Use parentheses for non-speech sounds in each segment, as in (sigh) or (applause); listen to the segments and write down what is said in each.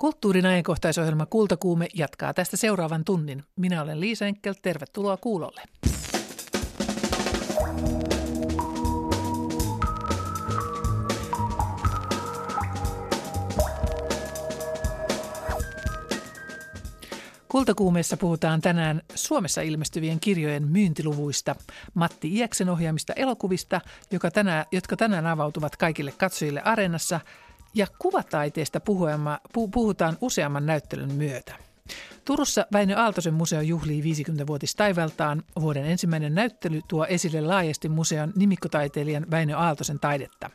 Kulttuurin ajankohtaisohjelma Kultakuume jatkaa tästä seuraavan tunnin. Minä olen Liisa Enkel, tervetuloa kuulolle. Kultakuumeessa puhutaan tänään Suomessa ilmestyvien kirjojen myyntiluvuista, Matti Iäksen ohjaamista elokuvista, joka tänään, jotka tänään avautuvat kaikille katsojille areenassa, ja kuvataiteesta puhutaan useamman näyttelyn myötä. Turussa Väinö Aaltosen museo juhlii 50-vuotistaivaltaan. Vuoden ensimmäinen näyttely tuo esille laajasti museon nimikkotaiteilijan Väinö Aaltosen taidetta.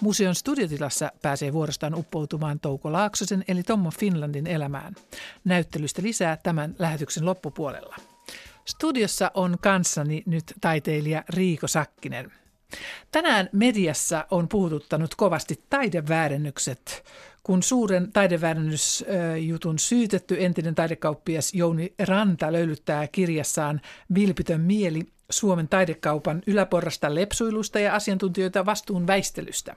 Museon studiotilassa pääsee vuorostaan uppoutumaan Touko Laaksosen eli Tommo Finlandin elämään. Näyttelystä lisää tämän lähetyksen loppupuolella. Studiossa on kanssani nyt taiteilija Riiko Sakkinen. Tänään mediassa on puhututtanut kovasti taideväärennykset, kun suuren taideväärennysjutun syytetty entinen taidekauppias Jouni Ranta löylyttää kirjassaan Vilpitön mieli Suomen taidekaupan yläporrasta lepsuilusta ja asiantuntijoita vastuun väistelystä.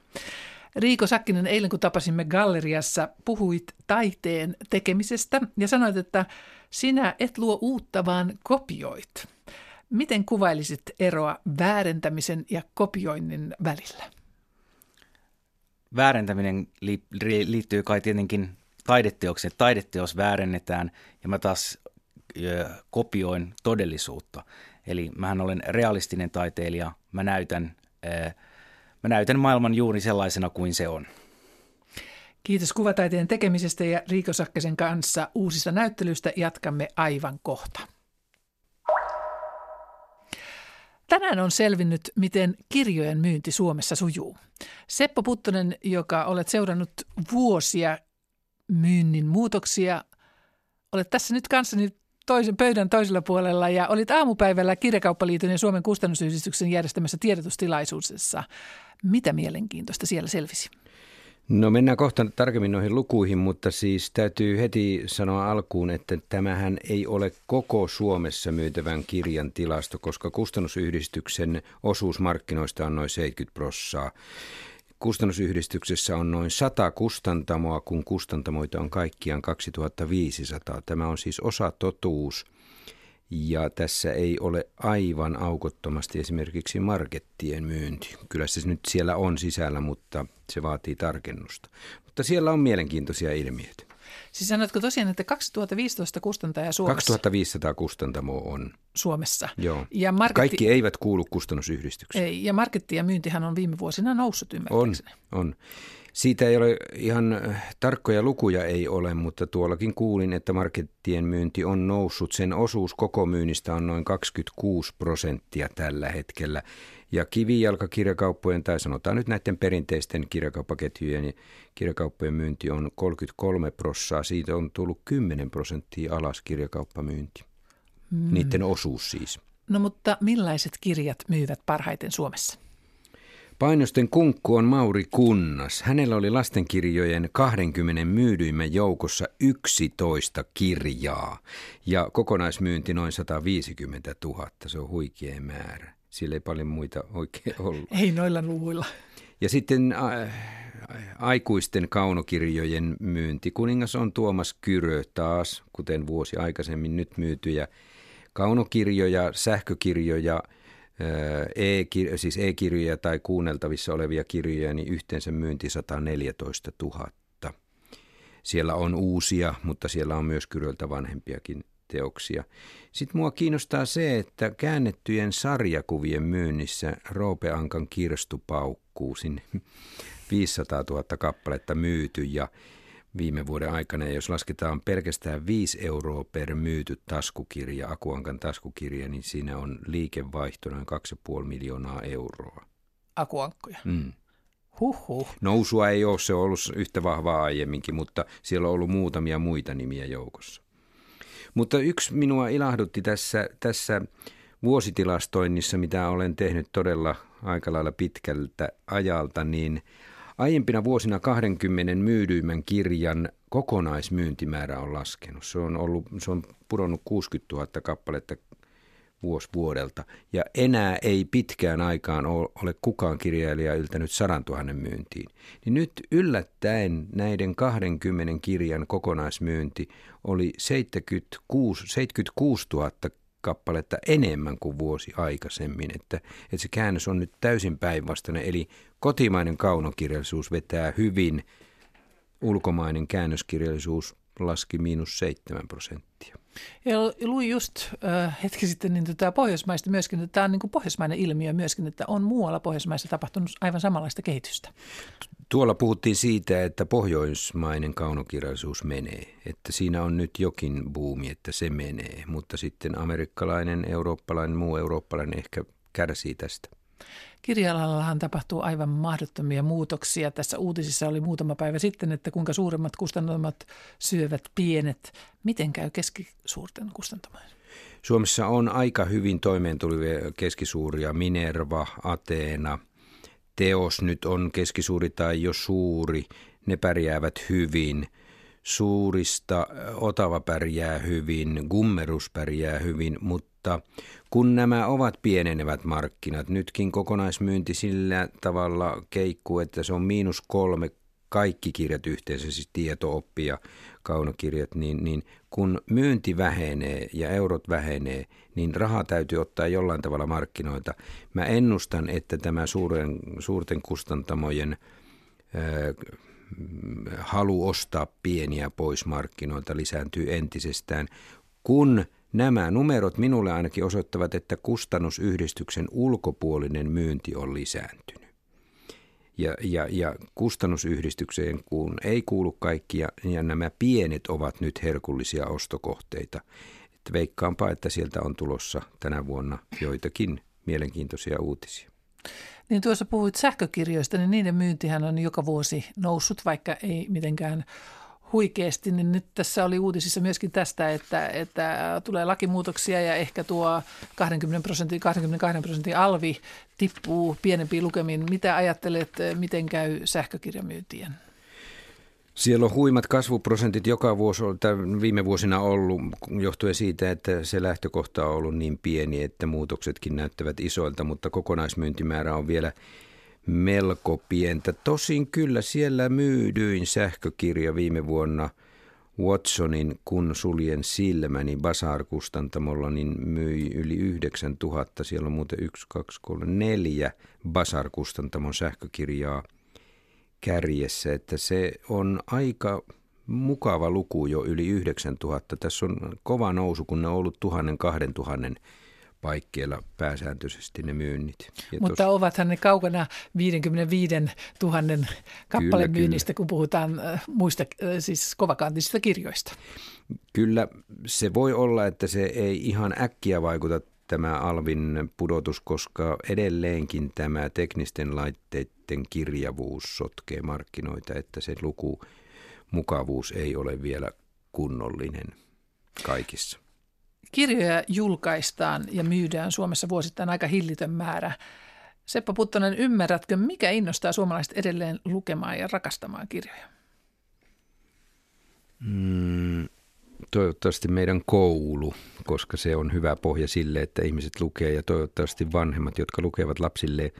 Riiko Sakkinen, eilen kun tapasimme galleriassa, puhuit taiteen tekemisestä ja sanoit, että sinä et luo uutta, vaan kopioit. Miten kuvailisit eroa väärentämisen ja kopioinnin välillä? Väärentäminen liittyy kai tietenkin taideteokseen. Taideteos väärennetään ja mä taas kopioin todellisuutta. Eli mähän olen realistinen taiteilija, mä näytän, mä näytän maailman juuri sellaisena kuin se on. Kiitos kuvataiteen tekemisestä ja Riiko Sakkesen kanssa uusista näyttelyistä jatkamme aivan kohta. Tänään on selvinnyt, miten kirjojen myynti Suomessa sujuu. Seppo Puttonen, joka olet seurannut vuosia myynnin muutoksia, olet tässä nyt kanssani toisen pöydän toisella puolella ja olit aamupäivällä Kirjakauppaliiton ja Suomen kustannusyhdistyksen järjestämässä tiedotustilaisuudessa. Mitä mielenkiintoista siellä selvisi? No mennään kohta tarkemmin noihin lukuihin, mutta siis täytyy heti sanoa alkuun, että tämähän ei ole koko Suomessa myytävän kirjan tilasto, koska kustannusyhdistyksen osuus markkinoista on noin 70 prossaa. Kustannusyhdistyksessä on noin 100 kustantamoa, kun kustantamoita on kaikkiaan 2500. Tämä on siis osa totuus. Ja tässä ei ole aivan aukottomasti esimerkiksi markettien myynti. Kyllä se nyt siellä on sisällä, mutta se vaatii tarkennusta. Mutta siellä on mielenkiintoisia ilmiöitä. Siis sanotko tosiaan, että 2015 kustantaja Suomessa? 2500 kustantamoa on. Suomessa. Joo. Ja marketti... Kaikki eivät kuulu kustannusyhdistykseen. Ei, ja marketti ja myyntihän on viime vuosina noussut ymmärtääkseni. On, on. Siitä ei ole ihan äh, tarkkoja lukuja ei ole, mutta tuollakin kuulin, että markettien myynti on noussut. Sen osuus koko myynnistä on noin 26 prosenttia tällä hetkellä. Ja kivijalkakirjakauppojen, tai sanotaan nyt näiden perinteisten kirjakauppaketjujen ja kirjakauppojen myynti on 33 prossaa. Siitä on tullut 10 prosenttia alas kirjakauppamyynti. Mm. Niiden osuus siis. No mutta millaiset kirjat myyvät parhaiten Suomessa? Painosten kunkku on Mauri Kunnas. Hänellä oli lastenkirjojen 20 myydyimmän joukossa 11 kirjaa ja kokonaismyynti noin 150 000. Se on huikea määrä. Sillä ei paljon muita oikein ollut. (laughs) Ei noilla luvuilla. Ja sitten äh, aikuisten kaunokirjojen myynti. Kuningas on Tuomas Kyrö taas, kuten vuosi aikaisemmin nyt myytyjä kaunokirjoja, sähkökirjoja, e-kir- siis e-kirjoja tai kuunneltavissa olevia kirjoja, niin yhteensä myynti 114 000. Siellä on uusia, mutta siellä on myös Kyröltä vanhempiakin teoksia. Sitten mua kiinnostaa se, että käännettyjen sarjakuvien myynnissä Roope Ankan kirstu paukkuu sinne 500 (laughs) 000 kappaletta myyty ja viime vuoden aikana. Ja jos lasketaan pelkästään 5 euroa per myyty taskukirja, Akuankan taskukirja, niin siinä on liikevaihto noin 2,5 miljoonaa euroa. Akuankkoja? Mm. Huhhuh. Nousua ei ole, se on ollut yhtä vahvaa aiemminkin, mutta siellä on ollut muutamia muita nimiä joukossa. Mutta yksi minua ilahdutti tässä, tässä vuositilastoinnissa, mitä olen tehnyt todella aika lailla pitkältä ajalta, niin aiempina vuosina 20 myydyimmän kirjan kokonaismyyntimäärä on laskenut. Se on, ollut, se on pudonnut 60 000 kappaletta vuosi vuodelta. Ja enää ei pitkään aikaan ole kukaan kirjailija yltänyt sadan tuhannen myyntiin. Niin nyt yllättäen näiden 20 kirjan kokonaismyynti oli 76, 76 000 kappaletta enemmän kuin vuosi aikaisemmin. Että, että se käännös on nyt täysin päinvastainen. Eli kotimainen kaunokirjallisuus vetää hyvin, ulkomainen käännöskirjallisuus laski miinus 7 prosenttia. Ja luin just äh, hetki sitten niin tätä pohjoismaista myöskin, että tämä on niin kuin pohjoismainen ilmiö myöskin, että on muualla pohjoismaissa tapahtunut aivan samanlaista kehitystä. Tuolla puhuttiin siitä, että pohjoismainen kaunokirjallisuus menee, että siinä on nyt jokin buumi, että se menee, mutta sitten amerikkalainen, eurooppalainen, muu eurooppalainen ehkä kärsii tästä. Kirjalallahan tapahtuu aivan mahdottomia muutoksia. Tässä uutisissa oli muutama päivä sitten, että kuinka suuremmat kustantamat syövät pienet. Miten käy keskisuurten kustantamaan? Suomessa on aika hyvin toimeentulivia keskisuuria, Minerva, Ateena, Teos nyt on keskisuuri tai jo suuri, ne pärjäävät hyvin. Suurista Otava pärjää hyvin, Gummerus pärjää hyvin, mutta kun nämä ovat pienenevät markkinat, nytkin kokonaismyynti sillä tavalla keikkuu, että se on miinus kolme kaikki kirjat yhteensä, siis tieto-oppi ja kaunokirjat, niin, niin kun myynti vähenee ja eurot vähenee, niin raha täytyy ottaa jollain tavalla markkinoita. Mä ennustan, että tämä suuren, suurten kustantamojen ö, halu ostaa pieniä pois markkinoilta lisääntyy entisestään, kun Nämä numerot minulle ainakin osoittavat, että kustannusyhdistyksen ulkopuolinen myynti on lisääntynyt. Ja, ja, ja kustannusyhdistykseen kun ei kuulu kaikkia, ja nämä pienet ovat nyt herkullisia ostokohteita. Että veikkaanpa, että sieltä on tulossa tänä vuonna joitakin mielenkiintoisia uutisia. Niin tuossa puhuit sähkökirjoista, niin niiden myyntihän on joka vuosi noussut, vaikka ei mitenkään huikeasti, niin nyt tässä oli uutisissa myöskin tästä, että, että tulee lakimuutoksia ja ehkä tuo 20 prosentin, 22 prosentin alvi tippuu pienempiin lukemiin. Mitä ajattelet, miten käy sähkökirjamyyntien? Siellä on huimat kasvuprosentit joka vuosi, viime vuosina ollut, johtuen siitä, että se lähtökohta on ollut niin pieni, että muutoksetkin näyttävät isoilta, mutta kokonaismyyntimäärä on vielä melko pientä. Tosin kyllä siellä myydyin sähkökirja viime vuonna Watsonin Kun suljen silmäni Basar-kustantamolla, niin myi yli 9000. Siellä on muuten 1, 2, 3, 4 Basar-kustantamon sähkökirjaa kärjessä, että se on aika mukava luku jo yli 9000. Tässä on kova nousu, kun ne on ollut tuhannen, kahden tuhannen paikkeilla pääsääntöisesti ne myynnit. Ja Mutta tos... ovathan ne kaukana 55 000 kappaleen myynnistä, kun puhutaan äh, muista äh, siis kovakantisista kirjoista. Kyllä se voi olla, että se ei ihan äkkiä vaikuta tämä alvin pudotus, koska edelleenkin tämä teknisten laitteiden kirjavuus sotkee markkinoita, että se luku mukavuus ei ole vielä kunnollinen kaikissa. Kirjoja julkaistaan ja myydään Suomessa vuosittain aika hillitön määrä. Seppo Puttonen, ymmärrätkö, mikä innostaa suomalaiset edelleen lukemaan ja rakastamaan kirjoja? Mm, toivottavasti meidän koulu, koska se on hyvä pohja sille, että ihmiset lukee ja toivottavasti vanhemmat, jotka lukevat lapsille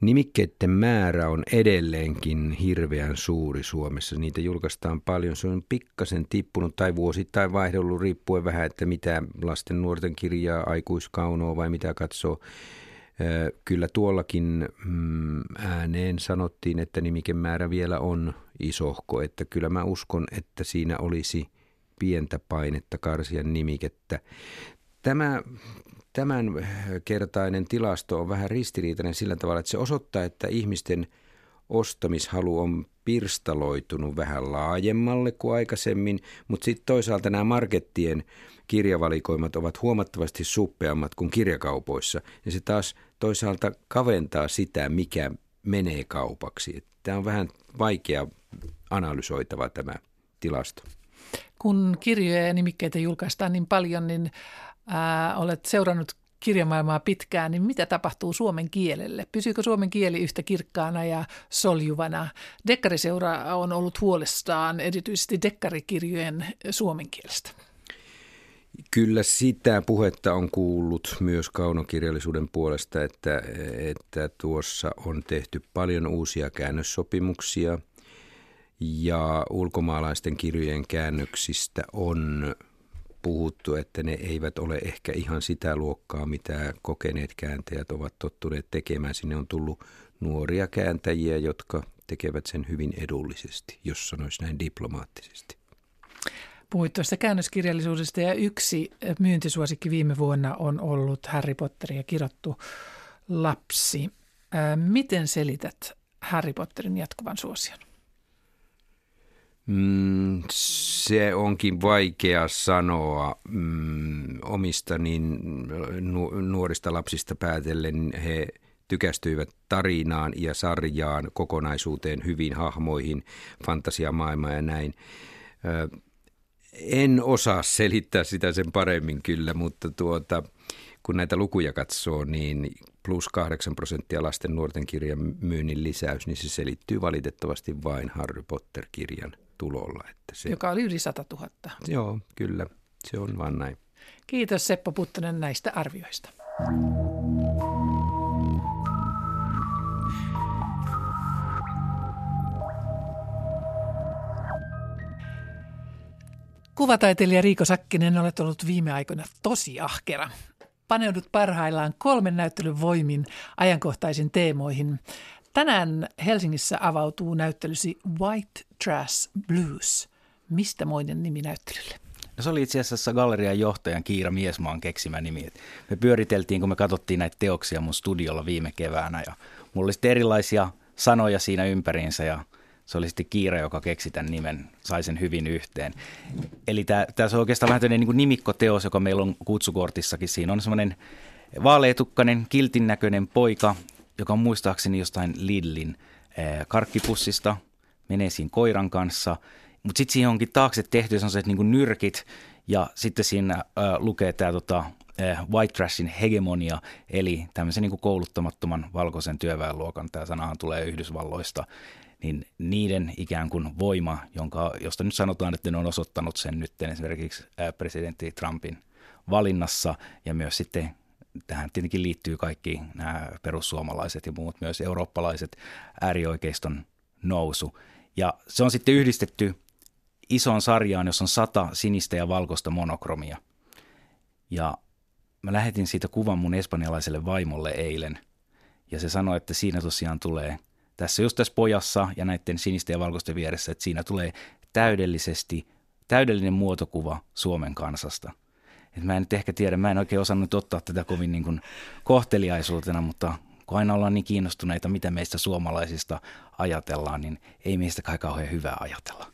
Nimikkeiden määrä on edelleenkin hirveän suuri Suomessa. Niitä julkaistaan paljon. Se on pikkasen tippunut tai vuosittain vaihdellut riippuen vähän, että mitä lasten nuorten kirjaa, aikuiskaunoa vai mitä katsoo. Kyllä tuollakin mm, ääneen sanottiin, että nimikemäärä vielä on isohko, että kyllä mä uskon, että siinä olisi pientä painetta karsia nimikettä. Tämä tämän kertainen tilasto on vähän ristiriitainen sillä tavalla, että se osoittaa, että ihmisten ostamishalu on pirstaloitunut vähän laajemmalle kuin aikaisemmin, mutta sitten toisaalta nämä markettien kirjavalikoimat ovat huomattavasti suppeammat kuin kirjakaupoissa. Ja se taas toisaalta kaventaa sitä, mikä menee kaupaksi. Tämä on vähän vaikea analysoitava tämä tilasto. Kun kirjoja ja nimikkeitä julkaistaan niin paljon, niin ää, olet seurannut kirjamaailmaa pitkään, niin mitä tapahtuu suomen kielelle? Pysyykö suomen kieli yhtä kirkkaana ja soljuvana? Dekkariseura on ollut huolestaan erityisesti dekkarikirjojen suomen kielestä. Kyllä sitä puhetta on kuullut myös kaunokirjallisuuden puolesta, että, että tuossa on tehty paljon uusia käännössopimuksia ja ulkomaalaisten kirjojen käännöksistä on puhuttu, että ne eivät ole ehkä ihan sitä luokkaa, mitä kokeneet kääntäjät ovat tottuneet tekemään. Sinne on tullut nuoria kääntäjiä, jotka tekevät sen hyvin edullisesti, jos sanoisi näin diplomaattisesti. Puhuit tuosta käännöskirjallisuudesta ja yksi myyntisuosikki viime vuonna on ollut Harry Potter ja kirottu lapsi. Miten selität Harry Potterin jatkuvan suosion? Mm, se onkin vaikea sanoa mm, omista niin nu- nuorista lapsista päätellen. He tykästyivät tarinaan ja sarjaan, kokonaisuuteen, hyvin hahmoihin, fantasiamaailmaan ja näin. En osaa selittää sitä sen paremmin kyllä, mutta tuota, kun näitä lukuja katsoo, niin plus 8 prosenttia lasten nuorten kirjan myynnin lisäys, niin se selittyy valitettavasti vain Harry Potter-kirjan tulolla. Että se, Joka oli yli 100 000. Joo, kyllä. Se on vaan näin. Kiitos Seppo Puttonen näistä arvioista. Kuvataiteilija Riiko Sakkinen, olet ollut viime aikoina tosi ahkera. Paneudut parhaillaan kolmen näyttelyn voimin ajankohtaisiin teemoihin. Tänään Helsingissä avautuu näyttelysi White Trash Blues. Mistä moinen nimi näyttelylle? No se oli itse asiassa gallerian johtajan Kiira Miesmaan keksimä nimi. Me pyöriteltiin, kun me katsottiin näitä teoksia mun studiolla viime keväänä ja mulla oli sitten erilaisia sanoja siinä ympäriinsä ja se oli sitten Kiira, joka keksi tämän nimen, sai sen hyvin yhteen. Eli tämä on oikeastaan vähän niin kuin nimikkoteos, joka meillä on kutsukortissakin. Siinä on semmoinen vaaleetukkainen, kiltin näköinen poika, joka on muistaakseni jostain Lidlin eh, karkkipussista, menee siinä koiran kanssa. Mutta sitten siihen onkin taakse tehty sellaiset niin nyrkit ja sitten siinä äh, lukee tämä tota, äh, white trashin hegemonia, eli tämmöisen niin kouluttamattoman valkoisen työväenluokan, tämä sanahan tulee Yhdysvalloista, niin niiden ikään kuin voima, jonka, josta nyt sanotaan, että ne on osoittanut sen nyt esimerkiksi presidentti Trumpin valinnassa ja myös sitten tähän tietenkin liittyy kaikki nämä perussuomalaiset ja muut myös eurooppalaiset äärioikeiston nousu. Ja se on sitten yhdistetty isoon sarjaan, jossa on sata sinistä ja valkoista monokromia. Ja mä lähetin siitä kuvan mun espanjalaiselle vaimolle eilen. Ja se sanoi, että siinä tosiaan tulee – tässä just tässä pojassa ja näiden sinisten ja valkoisten vieressä, että siinä tulee täydellisesti, täydellinen muotokuva Suomen kansasta. Et mä en nyt ehkä tiedä, mä en oikein osannut ottaa tätä kovin niin kuin kohteliaisuutena, mutta kun aina ollaan niin kiinnostuneita, mitä meistä suomalaisista ajatellaan, niin ei meistä kai kauhean hyvää ajatella.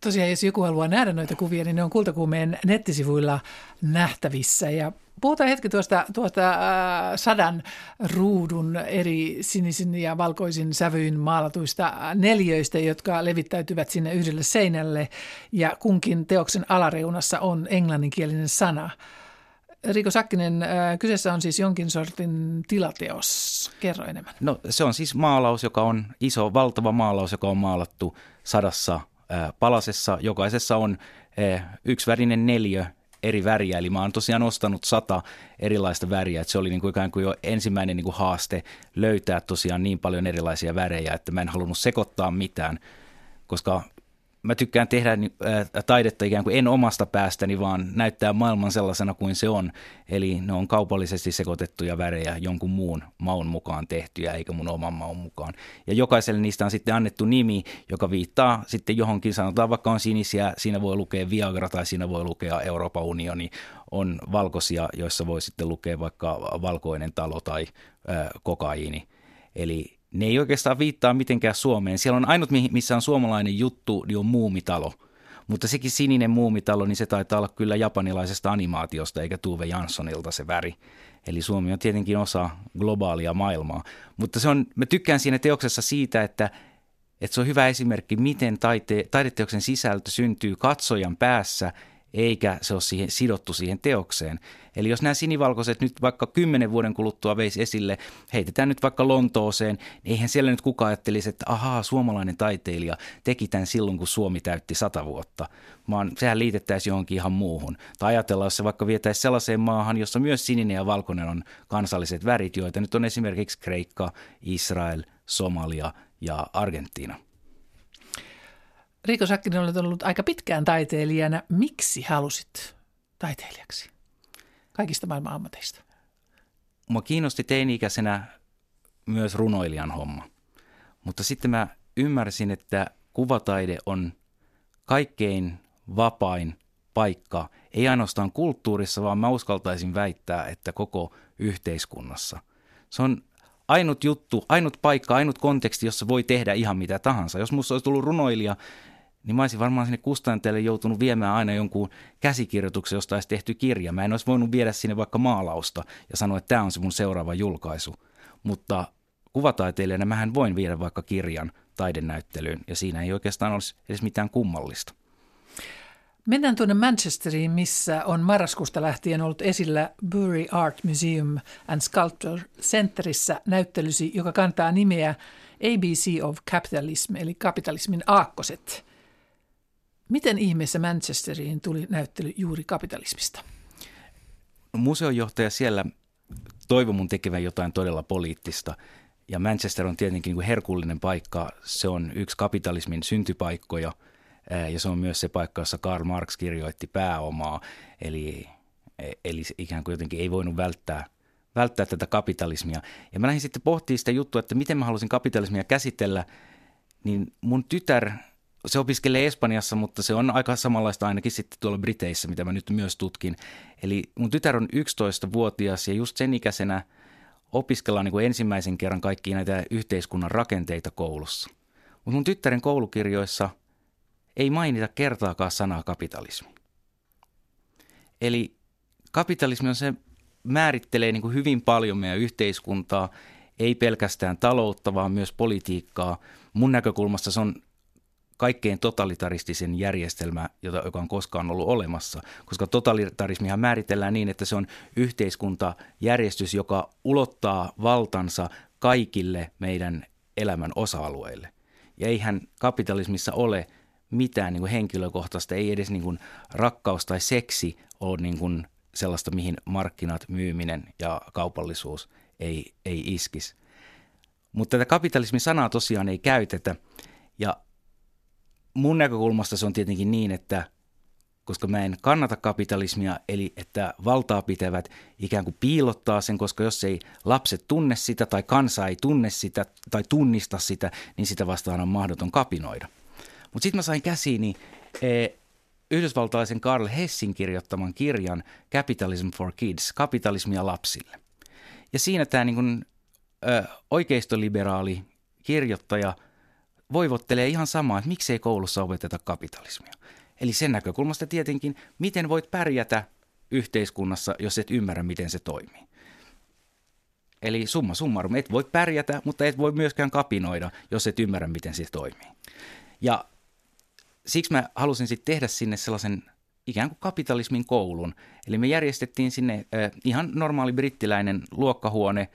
Tosiaan, jos joku haluaa nähdä noita kuvia, niin ne on Kultakuumeen nettisivuilla nähtävissä. Ja puhutaan hetki tuosta, tuosta äh, sadan ruudun eri sinisin ja valkoisin sävyin maalatuista neljöistä, jotka levittäytyvät sinne yhdelle seinälle. Ja kunkin teoksen alareunassa on englanninkielinen sana. Riiko Sakkinen, äh, kyseessä on siis jonkin sortin tilateos. Kerro enemmän. No se on siis maalaus, joka on iso, valtava maalaus, joka on maalattu sadassa palasessa. Jokaisessa on yksivärinen neljö eri väriä, eli mä oon tosiaan ostanut sata erilaista väriä, että se oli niin kuin ikään kuin jo ensimmäinen niin kuin haaste löytää tosiaan niin paljon erilaisia värejä, että mä en halunnut sekoittaa mitään, koska mä tykkään tehdä taidetta ikään kuin en omasta päästäni, vaan näyttää maailman sellaisena kuin se on. Eli ne on kaupallisesti sekoitettuja värejä jonkun muun maun mukaan tehtyjä, eikä mun oman maun mukaan. Ja jokaiselle niistä on sitten annettu nimi, joka viittaa sitten johonkin, sanotaan vaikka on sinisiä, siinä voi lukea Viagra tai siinä voi lukea Euroopan unioni. On valkoisia, joissa voi sitten lukea vaikka valkoinen talo tai ö, kokaiini. Eli ne ei oikeastaan viittaa mitenkään Suomeen. Siellä on ainut, missä on suomalainen juttu, niin on muumitalo. Mutta sekin sininen muumitalo, niin se taitaa olla kyllä japanilaisesta animaatiosta, eikä Tuve Janssonilta se väri. Eli Suomi on tietenkin osa globaalia maailmaa. Mutta se on, mä tykkään siinä teoksessa siitä, että, että se on hyvä esimerkki, miten taite, taideteoksen sisältö syntyy katsojan päässä, eikä se ole siihen, sidottu siihen teokseen. Eli jos nämä sinivalkoiset nyt vaikka kymmenen vuoden kuluttua veisi esille, heitetään nyt vaikka Lontooseen, niin eihän siellä nyt kukaan ajattelisi, että ahaa, suomalainen taiteilija teki tämän silloin, kun Suomi täytti sata vuotta, vaan sehän liitettäisiin johonkin ihan muuhun. Tai ajatellaan, jos se vaikka vietäisiin sellaiseen maahan, jossa myös sininen ja valkoinen on kansalliset värit, joita nyt on esimerkiksi Kreikka, Israel, Somalia ja Argentiina. Riiko Sakkinen, olet ollut aika pitkään taiteilijana. Miksi halusit taiteilijaksi kaikista maailman ammateista? Mua kiinnosti teini-ikäisenä myös runoilijan homma. Mutta sitten mä ymmärsin, että kuvataide on kaikkein vapain paikka, ei ainoastaan kulttuurissa, vaan mä uskaltaisin väittää, että koko yhteiskunnassa. Se on ainut juttu, ainut paikka, ainut konteksti, jossa voi tehdä ihan mitä tahansa. Jos musta olisi tullut runoilija, niin mä olisin varmaan sinne kustantajalle joutunut viemään aina jonkun käsikirjoituksen, josta olisi tehty kirja. Mä en olisi voinut viedä sinne vaikka maalausta ja sanoa, että tämä on se mun seuraava julkaisu. Mutta kuvataiteilijana mähän voin viedä vaikka kirjan taidenäyttelyyn ja siinä ei oikeastaan olisi edes mitään kummallista. Mennään tuonne Manchesteriin, missä on marraskuusta lähtien ollut esillä Bury Art Museum and Sculpture Centerissä näyttelysi, joka kantaa nimeä ABC of Capitalism, eli kapitalismin aakkoset. Miten ihmeessä Manchesteriin tuli näyttely juuri kapitalismista? No, museonjohtaja siellä toivoi mun tekevän jotain todella poliittista. Ja Manchester on tietenkin niin herkullinen paikka. Se on yksi kapitalismin syntypaikkoja – ja se on myös se paikka, jossa Karl Marx kirjoitti pääomaa, eli, e, eli ikään kuin jotenkin ei voinut välttää, välttää tätä kapitalismia. Ja mä lähdin sitten pohtimaan sitä juttua, että miten mä halusin kapitalismia käsitellä, niin mun tytär, se opiskelee Espanjassa, mutta se on aika samanlaista ainakin sitten tuolla Briteissä, mitä mä nyt myös tutkin. Eli mun tytär on 11-vuotias ja just sen ikäisenä opiskellaan niin kuin ensimmäisen kerran kaikkia näitä yhteiskunnan rakenteita koulussa. Mutta mun tyttären koulukirjoissa – ei mainita kertaakaan sanaa kapitalismi. Eli kapitalismi on se, määrittelee niin kuin hyvin paljon meidän yhteiskuntaa, ei pelkästään taloutta, vaan myös politiikkaa. Mun näkökulmasta se on kaikkein totalitaristisen järjestelmä, jota, joka on koskaan ollut olemassa, koska totalitarismihan määritellään niin, että se on yhteiskuntajärjestys, joka ulottaa valtansa kaikille meidän elämän osa-alueille. Ja eihän kapitalismissa ole – mitään niin kuin henkilökohtaista, ei edes niin kuin rakkaus tai seksi ole niin kuin sellaista, mihin markkinat, myyminen ja kaupallisuus ei, ei iskisi. Mutta tätä kapitalismin sanaa tosiaan ei käytetä ja mun näkökulmasta se on tietenkin niin, että koska mä en kannata kapitalismia, eli että valtaa pitävät ikään kuin piilottaa sen, koska jos ei lapset tunne sitä tai kansa ei tunne sitä tai tunnista sitä, niin sitä vastaan on mahdoton kapinoida – mutta sitten mä sain käsiini e, yhdysvaltalaisen Karl Hessin kirjoittaman kirjan Capitalism for Kids, kapitalismia lapsille. Ja siinä tämä niin oikeistoliberaali kirjoittaja voivottelee ihan samaa, että miksei koulussa opeteta kapitalismia. Eli sen näkökulmasta tietenkin, miten voit pärjätä yhteiskunnassa, jos et ymmärrä, miten se toimii. Eli summa summarum, et voi pärjätä, mutta et voi myöskään kapinoida, jos et ymmärrä, miten se toimii. Ja siksi mä halusin sitten tehdä sinne sellaisen ikään kuin kapitalismin koulun. Eli me järjestettiin sinne äh, ihan normaali brittiläinen luokkahuone,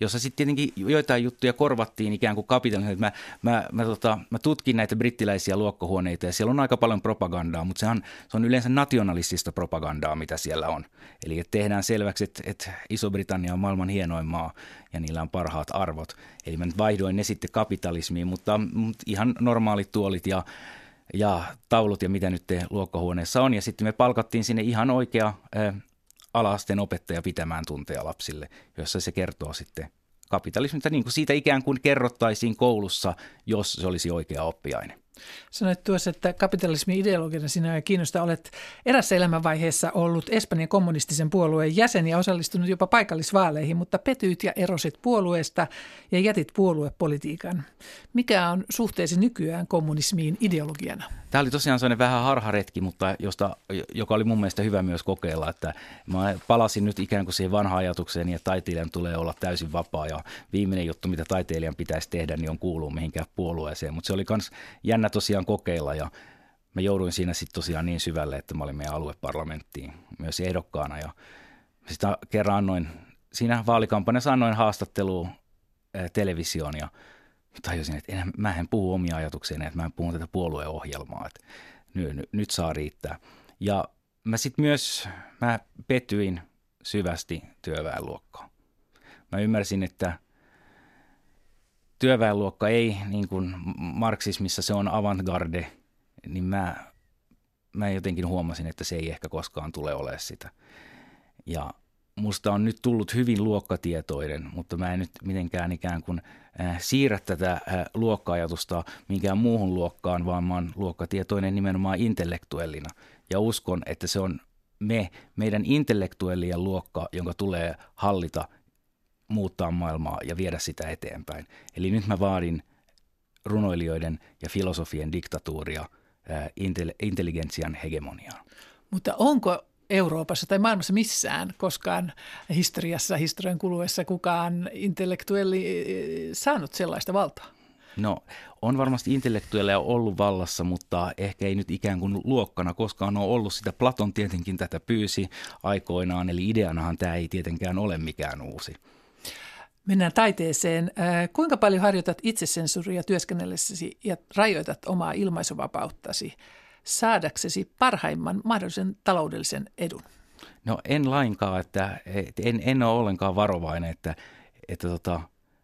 jossa sitten tietenkin joitain juttuja korvattiin ikään kuin kapitalismin. Mä, mä, mä, tota, mä tutkin näitä brittiläisiä luokkahuoneita ja siellä on aika paljon propagandaa, mutta sehän, se on yleensä nationalistista propagandaa, mitä siellä on. Eli että tehdään selväksi, että, että Iso-Britannia on maailman hienoin maa ja niillä on parhaat arvot. Eli mä nyt vaihdoin ne sitten kapitalismiin, mutta, mutta ihan normaalit tuolit ja ja taulut ja mitä nyt te luokkahuoneessa on. Ja sitten me palkattiin sinne ihan oikea ä, alasteen opettaja pitämään tunteja lapsille, jossa se kertoo sitten kapitalismista, niin kuin siitä ikään kuin kerrottaisiin koulussa, jos se olisi oikea oppiaine. Sanoit tuossa, että kapitalismin ideologina sinä kiinnostaa. Olet erässä elämänvaiheessa ollut Espanjan kommunistisen puolueen jäsen ja osallistunut jopa paikallisvaaleihin, mutta petyit ja erosit puolueesta ja jätit puoluepolitiikan. Mikä on suhteesi nykyään kommunismiin ideologiana? Tämä oli tosiaan sellainen vähän harharetki, mutta josta, joka oli mun mielestä hyvä myös kokeilla, että mä palasin nyt ikään kuin siihen vanhaan ajatukseen, että taiteilijan tulee olla täysin vapaa ja viimeinen juttu, mitä taiteilijan pitäisi tehdä, niin on kuuluu mihinkään puolueeseen, mutta se oli myös jännä tosiaan kokeilla ja mä jouduin siinä sitten tosiaan niin syvälle, että mä olin meidän alueparlamenttiin myös ehdokkaana ja sitä kerran annoin, siinä vaalikampanjassa annoin haastattelua televisioon ja tajusin, että enää, mä en puhu omia ajatuksiani, että mä en puhu tätä puolueohjelmaa, että nyt, nyt, saa riittää. Ja mä sitten myös, mä pettyin syvästi työväenluokkaan. Mä ymmärsin, että työväenluokka ei, niin kuin marksismissa se on avantgarde, niin mä, mä jotenkin huomasin, että se ei ehkä koskaan tule olemaan sitä. Ja musta on nyt tullut hyvin luokkatietoinen, mutta mä en nyt mitenkään ikään kuin äh, siirrä tätä äh, luokka-ajatusta minkään muuhun luokkaan, vaan mä oon luokkatietoinen nimenomaan intellektuellina. Ja uskon, että se on me, meidän intellektuellien luokka, jonka tulee hallita, muuttaa maailmaa ja viedä sitä eteenpäin. Eli nyt mä vaadin runoilijoiden ja filosofien diktatuuria äh, intelligentsian hegemoniaan. Mutta onko Euroopassa tai maailmassa missään koskaan historiassa, historian kuluessa kukaan intellektuelli saanut sellaista valtaa? No, on varmasti intellektuelleja ollut vallassa, mutta ehkä ei nyt ikään kuin luokkana koskaan ole ollut sitä. Platon tietenkin tätä pyysi aikoinaan, eli ideanahan tämä ei tietenkään ole mikään uusi. Mennään taiteeseen. Äh, kuinka paljon harjoitat itsesensuuria työskennellessäsi ja rajoitat omaa ilmaisuvapauttasi? saadaksesi parhaimman mahdollisen taloudellisen edun? No en lainkaan, että en, en ole ollenkaan varovainen, että, että tota,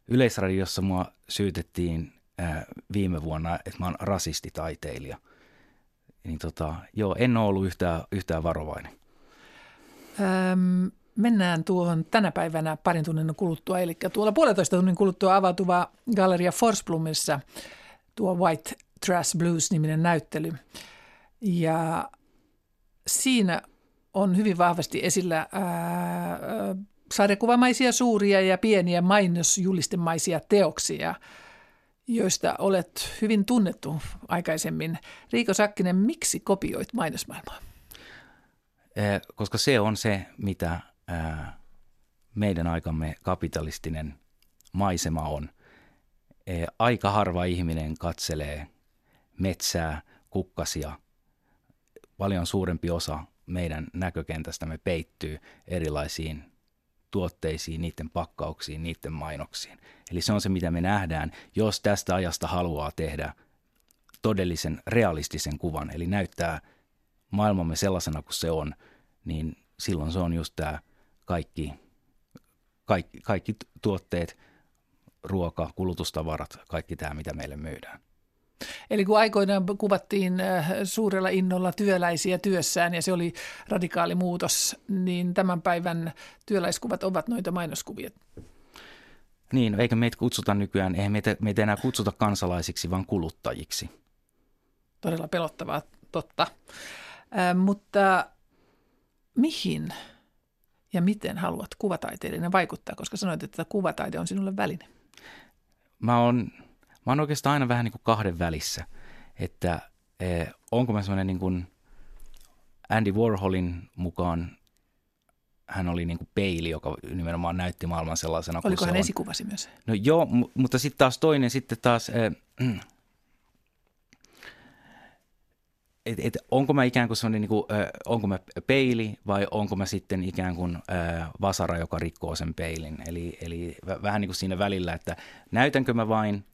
Yleisradiossa mua syytettiin ää, viime vuonna, että mä oon rasistitaiteilija. Niin tota, joo, en ole ollut yhtään, yhtään varovainen. Öm, mennään tuohon tänä päivänä parin tunnin kuluttua, eli tuolla puolitoista tunnin kuluttua avautuva Galleria Forsblomissa tuo White Trash Blues-niminen näyttely – ja siinä on hyvin vahvasti esillä ää, sarjakuvamaisia suuria ja pieniä mainosjulistemaisia teoksia, joista olet hyvin tunnettu aikaisemmin. Riiko Sakkinen, miksi kopioit mainosmaailmaa? Koska se on se, mitä meidän aikamme kapitalistinen maisema on. Aika harva ihminen katselee metsää, kukkasia – paljon suurempi osa meidän näkökentästämme peittyy erilaisiin tuotteisiin, niiden pakkauksiin, niiden mainoksiin. Eli se on se, mitä me nähdään, jos tästä ajasta haluaa tehdä todellisen realistisen kuvan, eli näyttää maailmamme sellaisena kuin se on, niin silloin se on just tämä kaikki, kaikki, kaikki tuotteet, ruoka, kulutustavarat, kaikki tämä, mitä meille myydään. Eli kun aikoinaan kuvattiin äh, suurella innolla työläisiä työssään ja se oli radikaali muutos, niin tämän päivän työläiskuvat ovat noita mainoskuvia. Niin, eikä meitä kutsuta nykyään, eihän meitä, meitä enää kutsuta kansalaisiksi, vaan kuluttajiksi. Todella pelottavaa, totta. Äh, mutta mihin ja miten haluat kuvataiteilijana vaikuttaa, koska sanoit, että kuvataide on sinulle väline? Mä oon mä oon oikeastaan aina vähän niin kuin kahden välissä, että eh, onko mä semmoinen niin kuin Andy Warholin mukaan hän oli niin kuin peili, joka nimenomaan näytti maailman sellaisena Oliko hän se esikuvasi myös? No joo, mutta sitten taas toinen sitten taas, äh, et, et, onko mä ikään kuin semmoinen, niin kuin, äh, onko mä peili vai onko mä sitten ikään kuin äh, vasara, joka rikkoo sen peilin. Eli, eli vähän niin kuin siinä välillä, että näytänkö mä vain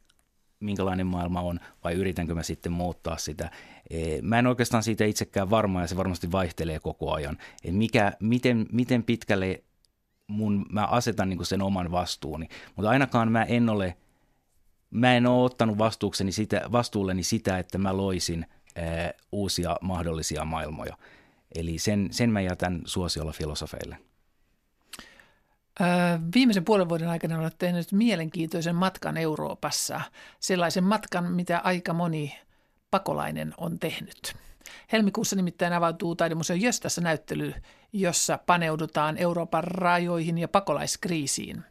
minkälainen maailma on, vai yritänkö mä sitten muuttaa sitä. E, mä en oikeastaan siitä itsekään varma, ja se varmasti vaihtelee koko ajan. Et mikä, miten, miten pitkälle mun, mä asetan niin sen oman vastuuni, mutta ainakaan mä en ole, mä en ole ottanut vastuukseni sitä, vastuulleni sitä, että mä loisin ää, uusia mahdollisia maailmoja. Eli sen, sen mä jätän suosiolla filosofeille. Viimeisen puolen vuoden aikana olet tehnyt mielenkiintoisen matkan Euroopassa, sellaisen matkan, mitä aika moni pakolainen on tehnyt. Helmikuussa nimittäin avautuu Taidemuseo Jöstässä näyttely, jossa paneudutaan Euroopan rajoihin ja pakolaiskriisiin.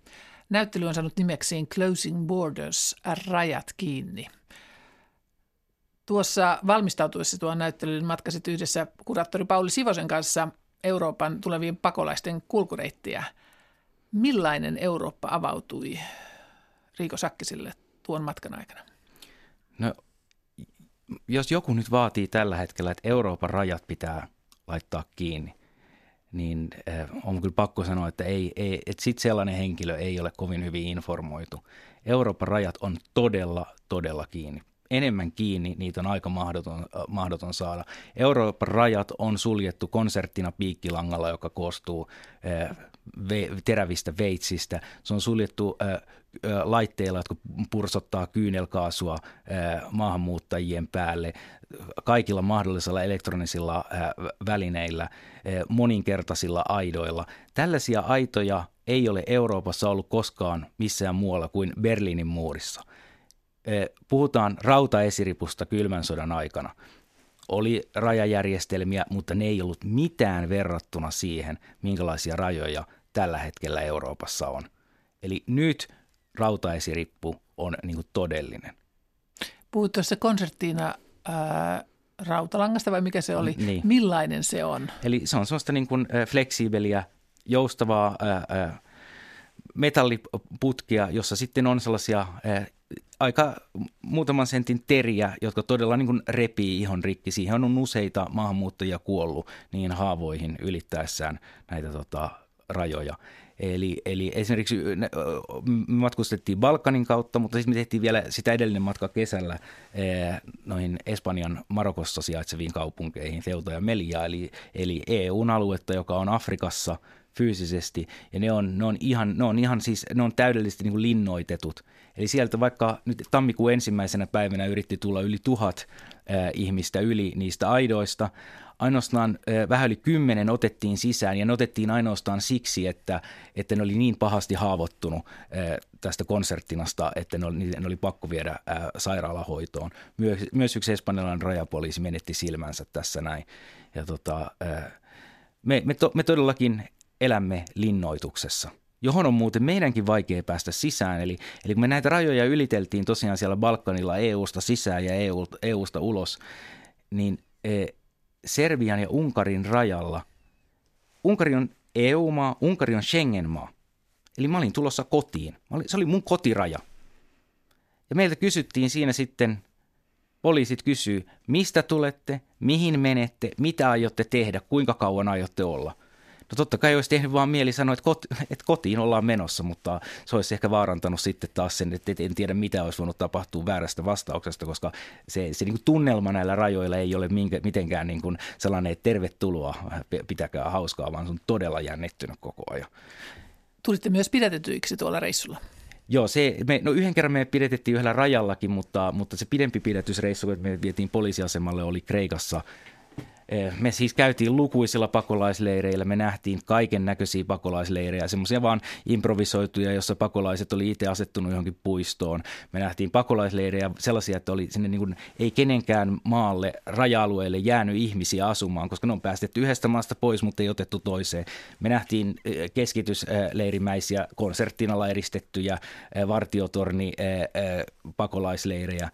Näyttely on saanut nimeksiin Closing Borders, rajat kiinni. Tuossa valmistautuessa tuon näyttelyyn matkasit yhdessä kuraattori Pauli Sivosen kanssa Euroopan tulevien pakolaisten kulkureittiä – Millainen Eurooppa avautui Riiko Sakkisille tuon matkan aikana? No, jos joku nyt vaatii tällä hetkellä, että Euroopan rajat pitää laittaa kiinni, niin äh, on kyllä pakko sanoa, että, ei, ei, että sit sellainen henkilö ei ole kovin hyvin informoitu. Euroopan rajat on todella, todella kiinni. Enemmän kiinni, niitä on aika mahdoton, äh, mahdoton saada. Euroopan rajat on suljettu konserttina piikkilangalla, joka koostuu äh, ve, terävistä veitsistä. Se on suljettu äh, laitteilla, jotka pursottaa kyynelkaasua maahanmuuttajien päälle kaikilla mahdollisilla elektronisilla välineillä, moninkertaisilla aidoilla. Tällaisia aitoja ei ole Euroopassa ollut koskaan missään muualla kuin Berliinin muurissa. Puhutaan rautaesiripusta kylmän sodan aikana. Oli rajajärjestelmiä, mutta ne ei ollut mitään verrattuna siihen, minkälaisia rajoja tällä hetkellä Euroopassa on. Eli nyt rautaesirippu on niin kuin todellinen. Puhuit tuossa konserttiina ää, rautalangasta vai mikä se oli? Niin. Millainen se on? Eli se on sellaista niin kuin fleksiibeliä, joustavaa ää, ää, metalliputkia, jossa sitten on sellaisia ää, aika muutaman sentin teriä, jotka todella niin kuin repii ihon rikki. Siihen on useita maahanmuuttajia kuollut niin haavoihin ylittäessään näitä tota, rajoja. Eli, eli esimerkiksi me matkustettiin Balkanin kautta, mutta sitten me tehtiin vielä sitä edellinen matka kesällä noihin Espanjan Marokossa sijaitseviin kaupunkeihin, Ceuta ja Melia, eli, eli EUn aluetta, joka on Afrikassa fyysisesti, ja ne on, ne on, ihan, ne on ihan siis, ne on täydellisesti niin kuin linnoitetut. Eli sieltä vaikka nyt tammikuun ensimmäisenä päivänä yritti tulla yli tuhat äh, ihmistä yli niistä aidoista, ainoastaan vähän yli kymmenen otettiin sisään ja ne otettiin ainoastaan siksi, että, että ne oli niin pahasti haavoittunut tästä konserttinasta, että ne oli, ne oli pakko viedä sairaalahoitoon. Myös, myös yksi espanjalainen rajapoliisi menetti silmänsä tässä näin. Ja tota, me, me, to, me todellakin elämme linnoituksessa johon on muuten meidänkin vaikea päästä sisään. Eli, eli kun me näitä rajoja yliteltiin tosiaan siellä Balkanilla EU-sta sisään ja EU, EU-sta ulos, niin Serbian ja Unkarin rajalla. Unkari on EU-maa, Unkari on Schengen-maa. Eli mä olin tulossa kotiin. Olin, se oli mun kotiraja. Ja meiltä kysyttiin siinä sitten, poliisit kysyy, mistä tulette, mihin menette, mitä aiotte tehdä, kuinka kauan aiotte olla – No totta kai olisi tehnyt vaan mieli sanoa, että, koti, (laughs) että kotiin ollaan menossa, mutta se olisi ehkä vaarantanut sitten taas sen, että en tiedä mitä olisi voinut tapahtua väärästä vastauksesta, koska se, se niin kuin tunnelma näillä rajoilla ei ole minkä, mitenkään niin kuin sellainen, että tervetuloa, pitäkää hauskaa, vaan se on todella jännittynyt koko ajan. Tulitte myös pidätetyiksi tuolla reissulla. Joo, se, me, no yhden kerran me pidettiin yhdellä rajallakin, mutta, mutta se pidempi pidätysreissu, kun me vietiin poliisiasemalle, oli Kreikassa me siis käytiin lukuisilla pakolaisleireillä, me nähtiin kaiken näköisiä pakolaisleirejä, semmoisia vaan improvisoituja, jossa pakolaiset oli itse asettunut johonkin puistoon. Me nähtiin pakolaisleirejä sellaisia, että oli sinne niin kuin, ei kenenkään maalle, raja-alueelle jäänyt ihmisiä asumaan, koska ne on päästetty yhdestä maasta pois, mutta ei otettu toiseen. Me nähtiin eh, keskitysleirimäisiä, konserttinalla eristettyjä eh, vartiotorni pakolaisleirejä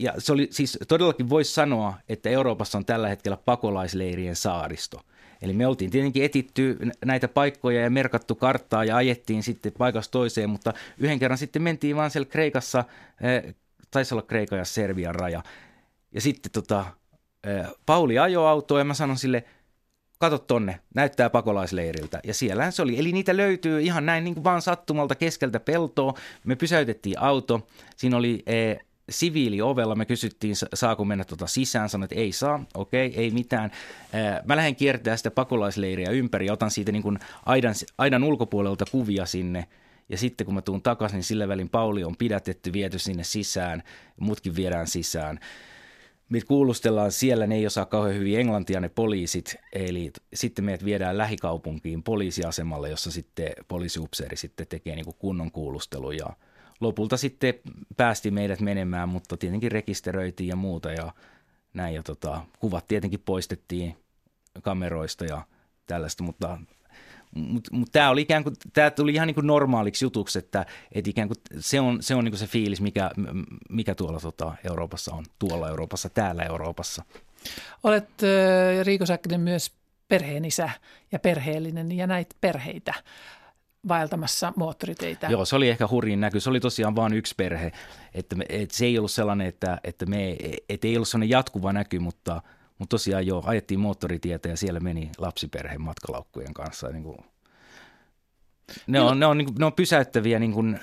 ja se oli siis todellakin voisi sanoa, että Euroopassa on tällä hetkellä pakolaisleirien saaristo. Eli me oltiin tietenkin etitty näitä paikkoja ja merkattu karttaa ja ajettiin sitten paikasta toiseen, mutta yhden kerran sitten mentiin vaan siellä Kreikassa, eh, taisi olla Kreikan ja Serbian raja. Ja sitten tota, eh, Pauli ajoi autoa ja mä sanon sille, kato tonne, näyttää pakolaisleiriltä. Ja siellähän se oli. Eli niitä löytyy ihan näin niin kuin vaan sattumalta keskeltä peltoa. Me pysäytettiin auto. Siinä oli eh, siviiliovella me kysyttiin, saako mennä tuota sisään, sanoin, että ei saa, okei, okay, ei mitään. Mä lähden kiertämään sitä pakolaisleiriä ympäri ja otan siitä niin kuin aidan, aidan ulkopuolelta kuvia sinne. Ja sitten kun mä tuun takaisin, niin sillä välin Pauli on pidätetty, viety sinne sisään, mutkin viedään sisään. Me kuulustellaan siellä, ne ei osaa kauhean hyvin englantia ne poliisit, eli sitten meidät viedään lähikaupunkiin poliisiasemalle, jossa sitten poliisiupseeri sitten tekee niin kunnon kuulustelu ja – lopulta sitten päästi meidät menemään, mutta tietenkin rekisteröitiin ja muuta ja näin. Ja tota, kuvat tietenkin poistettiin kameroista ja tällaista, mutta mutta mut tämä oli ikään kuin, tämä tuli ihan niin kuin normaaliksi jutuksi, että et ikään kuin se on se, on niin kuin se fiilis, mikä, mikä tuolla tota Euroopassa on, tuolla Euroopassa, täällä Euroopassa. Olet Riiko Säkkinen myös perheenisä ja perheellinen ja näitä perheitä. Vaeltamassa moottoriteitä. Joo, se oli ehkä hurjin näky. Se oli tosiaan vain yksi perhe. Että, me, että se ei ollut sellainen, että, että me, että ei ollut sellainen jatkuva näky, mutta, mutta tosiaan joo, ajettiin moottoritietä ja siellä meni lapsiperhe matkalaukkujen kanssa. Niin kuin, ne, on, ne, on, niin kuin, ne on pysäyttäviä niin kuin,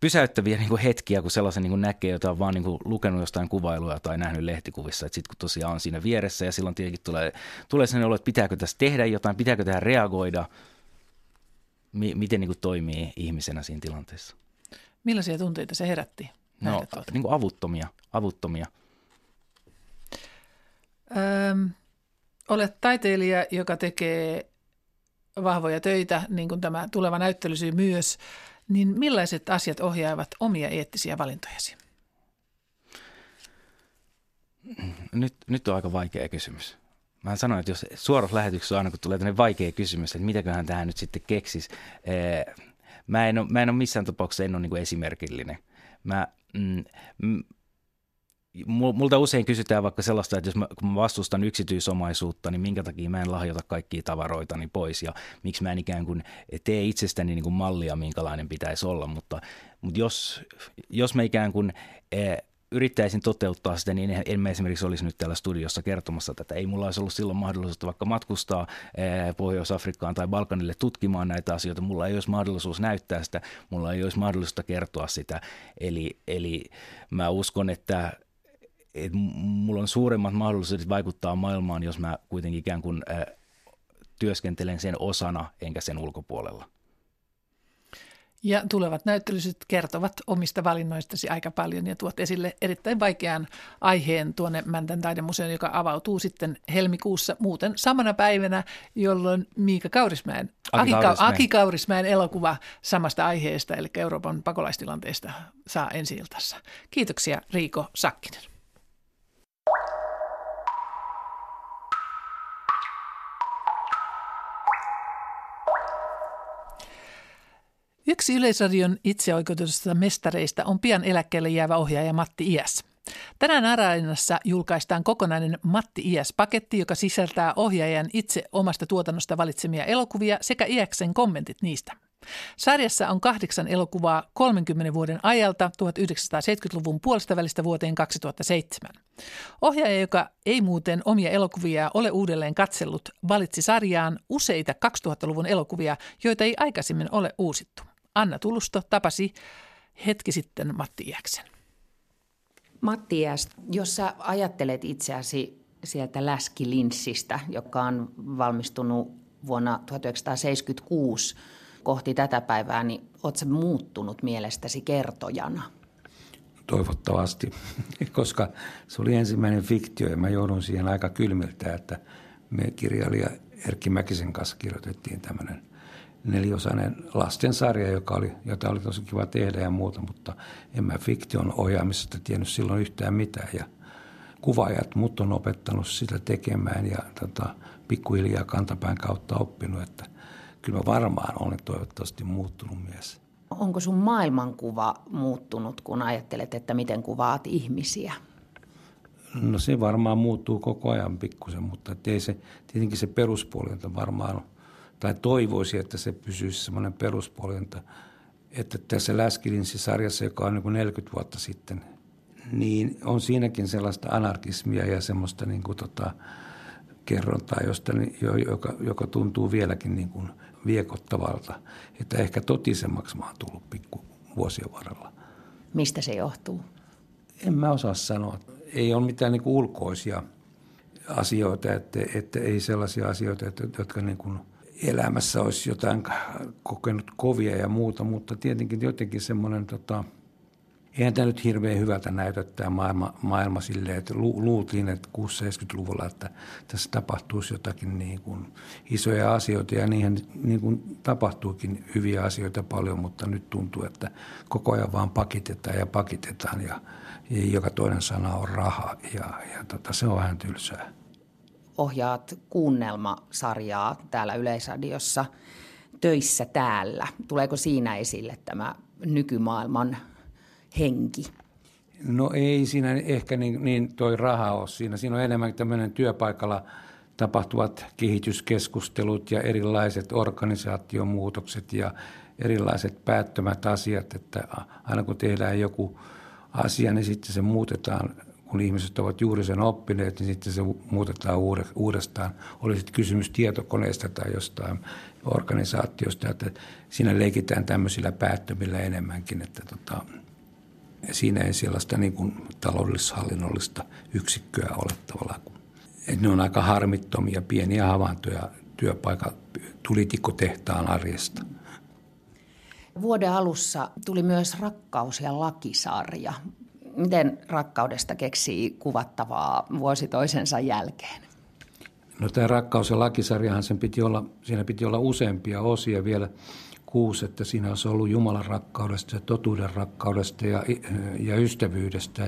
pysäyttäviä niin kuin hetkiä, kun sellaisen niin kuin näkee, jota on vaan niin kuin lukenut jostain kuvailuja tai nähnyt lehtikuvissa. Sitten kun tosiaan on siinä vieressä ja silloin tietenkin tulee, tulee sellainen olo, että pitääkö tässä tehdä jotain, pitääkö tähän reagoida, mi- miten niin kuin toimii ihmisenä siinä tilanteessa. Millaisia tunteita se herätti? No, niin kuin avuttomia, avuttomia. Öm, olet taiteilija, joka tekee vahvoja töitä, niin kuin tämä tuleva näyttelysyy myös niin millaiset asiat ohjaavat omia eettisiä valintojasi? Nyt, nyt on aika vaikea kysymys. Mä sanoin, että jos suorassa lähetyksessä aina kun tulee tämmöinen vaikea kysymys, että mitäköhän tähän nyt sitten keksisi. Mä en ole, mä en ole missään tapauksessa en ole niin esimerkillinen. Mä, mm, multa usein kysytään vaikka sellaista, että jos mä, kun mä vastustan yksityisomaisuutta, niin minkä takia mä en lahjoita kaikkia tavaroitani pois ja miksi mä en ikään kuin tee itsestäni niin kuin mallia, minkälainen pitäisi olla. Mutta, mutta jos, jos mä ikään kuin e, yrittäisin toteuttaa sitä, niin en mä esimerkiksi olisi nyt täällä studiossa kertomassa tätä. Ei mulla olisi ollut silloin mahdollisuutta vaikka matkustaa e, Pohjois-Afrikkaan tai Balkanille tutkimaan näitä asioita. Mulla ei olisi mahdollisuus näyttää sitä, mulla ei olisi mahdollisuutta kertoa sitä. Eli, eli mä uskon, että että mulla on suuremmat mahdollisuudet vaikuttaa maailmaan, jos mä kuitenkin ikään kuin ä, työskentelen sen osana enkä sen ulkopuolella. Ja tulevat näyttelyset kertovat omista valinnoistasi aika paljon ja tuot esille erittäin vaikean aiheen tuonne Mäntän taidemuseon, joka avautuu sitten helmikuussa muuten samana päivänä, jolloin Miika Kaurismäen, Aki, Kaurismäen. Aki Kaurismäen elokuva samasta aiheesta, eli Euroopan pakolaistilanteesta, saa ensi iltassa. Kiitoksia Riiko Sakkinen. Yksi Yleisradion itseoikeutetusta mestareista on pian eläkkeelle jäävä ohjaaja Matti Iäs. Tänään Areenassa julkaistaan kokonainen Matti Iäs-paketti, joka sisältää ohjaajan itse omasta tuotannosta valitsemia elokuvia sekä Iäksen kommentit niistä. Sarjassa on kahdeksan elokuvaa 30 vuoden ajalta 1970-luvun puolesta välistä vuoteen 2007. Ohjaaja, joka ei muuten omia elokuvia ole uudelleen katsellut, valitsi sarjaan useita 2000-luvun elokuvia, joita ei aikaisemmin ole uusittu. Anna Tulusto tapasi hetki sitten Matti Iäksen. Matti Iäs, jos sä ajattelet itseäsi sieltä läskilinssistä, joka on valmistunut vuonna 1976 kohti tätä päivää, niin ootko sä muuttunut mielestäsi kertojana? Toivottavasti, (laughs) koska se oli ensimmäinen fiktio ja mä joudun siihen aika kylmiltä, että me kirjailija Erkki Mäkisen kanssa kirjoitettiin tämmöinen – neliosainen lastensarja, joka oli, jota oli tosi kiva tehdä ja muuta, mutta en mä fiktion ohjaamisesta tiennyt silloin yhtään mitään. Ja kuvaajat mut on opettanut sitä tekemään ja tota, pikkuhiljaa kantapään kautta oppinut, että kyllä mä varmaan olen toivottavasti muuttunut mies. Onko sun maailmankuva muuttunut, kun ajattelet, että miten kuvaat ihmisiä? No se varmaan muuttuu koko ajan pikkusen, mutta ei se, tietenkin se peruspuoli on varmaan tai toivoisi, että se pysyisi semmoinen peruspuoli, että tässä Läskilinssi-sarjassa, joka on niin kuin 40 vuotta sitten, niin on siinäkin sellaista anarkismia ja semmoista niin kuin tota, kerrontaa, josta, joka, joka tuntuu vieläkin niin kuin viekottavalta, että ehkä totisemmaksi mä oon tullut pikku vuosien varrella. Mistä se johtuu? En mä osaa sanoa. Ei ole mitään niin kuin ulkoisia asioita, että, että ei sellaisia asioita, että, jotka niin kuin – elämässä olisi jotain kokenut kovia ja muuta, mutta tietenkin jotenkin semmoinen, tota, eihän tämä nyt hirveän hyvältä näytä tämä maailma, maailma silleen, että lu, luultiin, että 60-70-luvulla, että tässä tapahtuisi jotakin niin kuin isoja asioita ja niihin niin kuin tapahtuukin hyviä asioita paljon, mutta nyt tuntuu, että koko ajan vaan pakitetaan ja pakitetaan ja, ja joka toinen sana on raha ja, ja tota, se on vähän tylsää ohjaat kuunnelmasarjaa täällä Yleisradiossa töissä täällä. Tuleeko siinä esille tämä nykymaailman henki? No ei siinä ehkä niin, niin toi raha ole siinä. Siinä on enemmän tämmöinen työpaikalla tapahtuvat kehityskeskustelut ja erilaiset organisaatiomuutokset ja erilaiset päättömät asiat, että aina kun tehdään joku asia, niin sitten se muutetaan, kun ihmiset ovat juuri sen oppineet, niin sitten se muutetaan uudestaan. Oli sitten kysymys tietokoneesta tai jostain organisaatiosta, että siinä leikitään tämmöisillä päättömillä enemmänkin, että tota, siinä ei sellaista niin kuin taloudellis-hallinnollista yksikköä ole tavallaan. Että ne on aika harmittomia pieniä havaintoja työpaikan tulitikkotehtaan arjesta. Vuoden alussa tuli myös Rakkaus- ja lakisarja. Miten rakkaudesta keksii kuvattavaa vuosi toisensa jälkeen? No tämä Rakkaus- ja lakisarjahan sen piti olla, siinä piti olla useampia osia vielä kuusi, että siinä olisi ollut Jumalan rakkaudesta ja totuuden rakkaudesta ja, ja ystävyydestä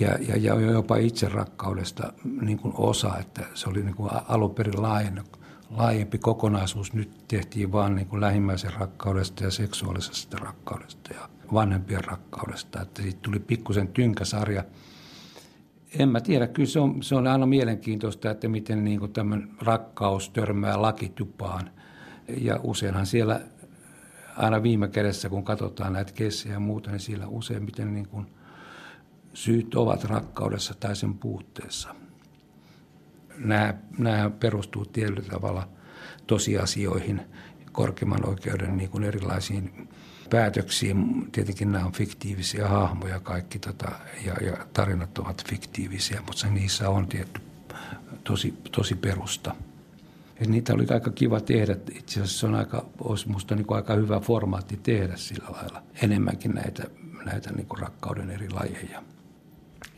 ja, ja, ja jopa itse rakkaudesta niin kuin osa, että se oli niin kuin alun perin laajennut laajempi kokonaisuus. Nyt tehtiin vain niin lähimmäisen rakkaudesta ja seksuaalisesta rakkaudesta ja vanhempien rakkaudesta. Että siitä tuli pikkusen tynkäsarja. En mä tiedä, kyllä se on, se on aina mielenkiintoista, että miten niin tämän rakkaus törmää lakitupaan. Ja useinhan siellä aina viime kädessä, kun katsotaan näitä kessejä ja muuta, niin siellä useimmiten niin kuin syyt ovat rakkaudessa tai sen puutteessa – nämä, nämä perustuu tietyllä tavalla tosiasioihin, korkeimman oikeuden niin kuin erilaisiin päätöksiin. Tietenkin nämä on fiktiivisiä hahmoja kaikki tota, ja, ja tarinat ovat fiktiivisiä, mutta niissä on tietty tosi, tosi perusta. Et niitä oli aika kiva tehdä. Itse asiassa se on aika, olisi musta niin kuin aika hyvä formaatti tehdä sillä lailla enemmänkin näitä, näitä niin kuin rakkauden eri lajeja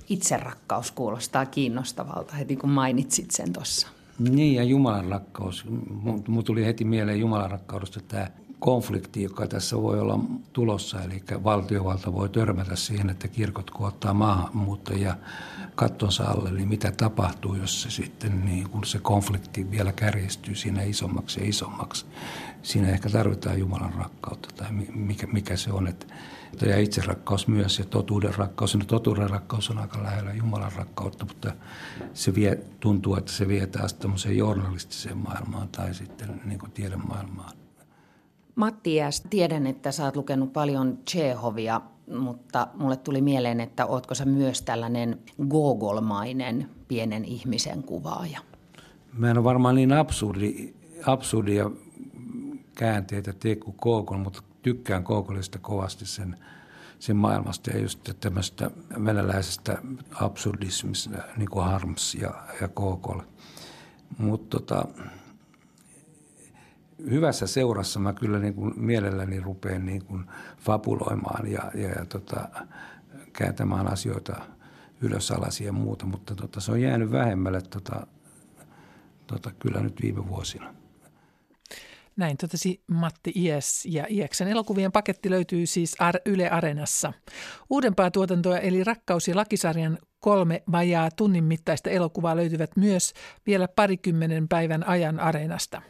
itserakkaus kuulostaa kiinnostavalta, heti kun mainitsit sen tuossa. Niin, ja Jumalan rakkaus. Mun tuli heti mieleen Jumalan rakkaudesta tämä konflikti, joka tässä voi olla tulossa. Eli valtiovalta voi törmätä siihen, että kirkot kun ottaa maahanmuuttajia kattonsa alle, niin mitä tapahtuu, jos se sitten niin kun se konflikti vielä kärjistyy siinä isommaksi ja isommaksi. Siinä ehkä tarvitaan Jumalan rakkautta tai mikä, mikä se on, että ja itse rakkaus myös ja totuuden rakkaus. No totuuden rakkaus on aika lähellä Jumalan rakkautta, mutta se vie, tuntuu, että se vie taas tämmöiseen journalistiseen maailmaan tai sitten niin tiedemaailmaan. Matti Jääs, tiedän, että sä oot lukenut paljon Chehovia, mutta mulle tuli mieleen, että ootko sä myös tällainen gogolmainen pienen ihmisen kuvaaja? Mä en ole varmaan niin absurdi, absurdia käänteitä tee kuin Gogol, mutta tykkään Gogolista kovasti sen, sen maailmasta ja just tämmöistä venäläisestä absurdismista, niin kuin Harms ja, ja Gogol. Mutta tota, hyvässä seurassa mä kyllä niin kuin mielelläni rupean niin kuin fabuloimaan ja, ja, ja tota, kääntämään asioita ylös alas ja muuta, mutta tota, se on jäänyt vähemmälle tota, tota, kyllä nyt viime vuosina. Näin totesi Matti Ies ja Ieksen elokuvien paketti löytyy siis Yle Areenassa. Uudempaa tuotantoa eli Rakkaus- ja lakisarjan kolme vajaa tunnin mittaista elokuvaa löytyvät myös vielä parikymmenen päivän ajan Areenasta.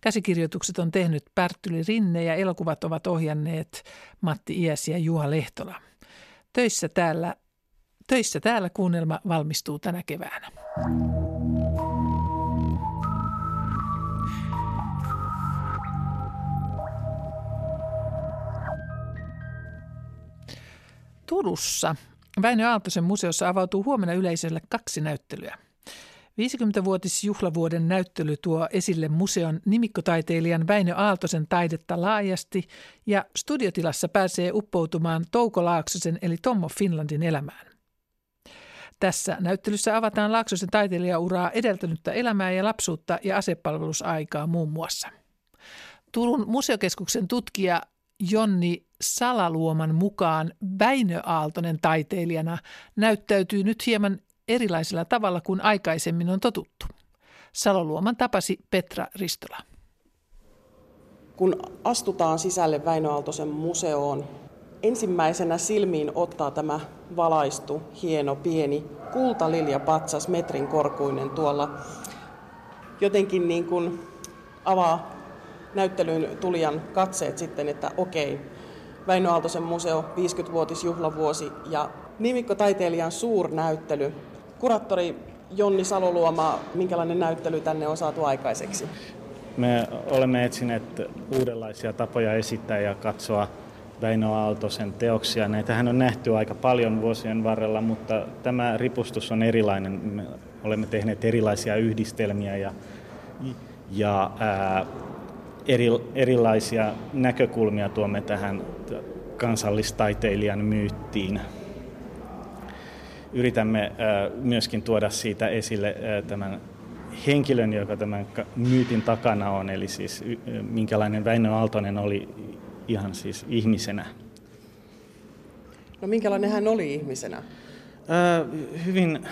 Käsikirjoitukset on tehnyt Pärttyli Rinne ja elokuvat ovat ohjanneet Matti Ies ja Juha Lehtola. Töissä täällä, töissä täällä kuunnelma valmistuu tänä keväänä. Turussa Väinö Aaltosen museossa avautuu huomenna yleisölle kaksi näyttelyä. 50-vuotisjuhlavuoden näyttely tuo esille museon nimikkotaiteilijan Väinö Aaltosen taidetta laajasti ja studiotilassa pääsee uppoutumaan Touko Laaksosen eli Tommo Finlandin elämään. Tässä näyttelyssä avataan Laaksosen taiteilijauraa edeltänyttä elämää ja lapsuutta ja asepalvelusaikaa muun muassa. Turun museokeskuksen tutkija Jonni Salaluoman mukaan Väinö Aaltonen taiteilijana näyttäytyy nyt hieman erilaisella tavalla kuin aikaisemmin on totuttu. Saloluoman tapasi Petra Ristola. Kun astutaan sisälle Väinö Aaltosen museoon, ensimmäisenä silmiin ottaa tämä valaistu, hieno, pieni kultalilja patsas metrin korkuinen tuolla jotenkin niin kuin avaa näyttelyyn tulijan katseet sitten, että okei, Väinö Aaltosen museo 50-vuotisjuhlavuosi ja nimikkotaiteilijan suurnäyttely. Kuraattori Jonni Saloluoma, minkälainen näyttely tänne on saatu aikaiseksi? Me olemme etsineet uudenlaisia tapoja esittää ja katsoa Väinö Aaltosen teoksia. Näitähän on nähty aika paljon vuosien varrella, mutta tämä ripustus on erilainen. Me olemme tehneet erilaisia yhdistelmiä ja, ja ää, eri, erilaisia näkökulmia tuomme tähän kansallistaiteilijan myyttiin. Yritämme ää, myöskin tuoda siitä esille ää, tämän henkilön, joka tämän myytin takana on, eli siis minkälainen Väinö Aaltonen oli ihan siis ihmisenä. No minkälainen hän oli ihmisenä? Ää, hyvin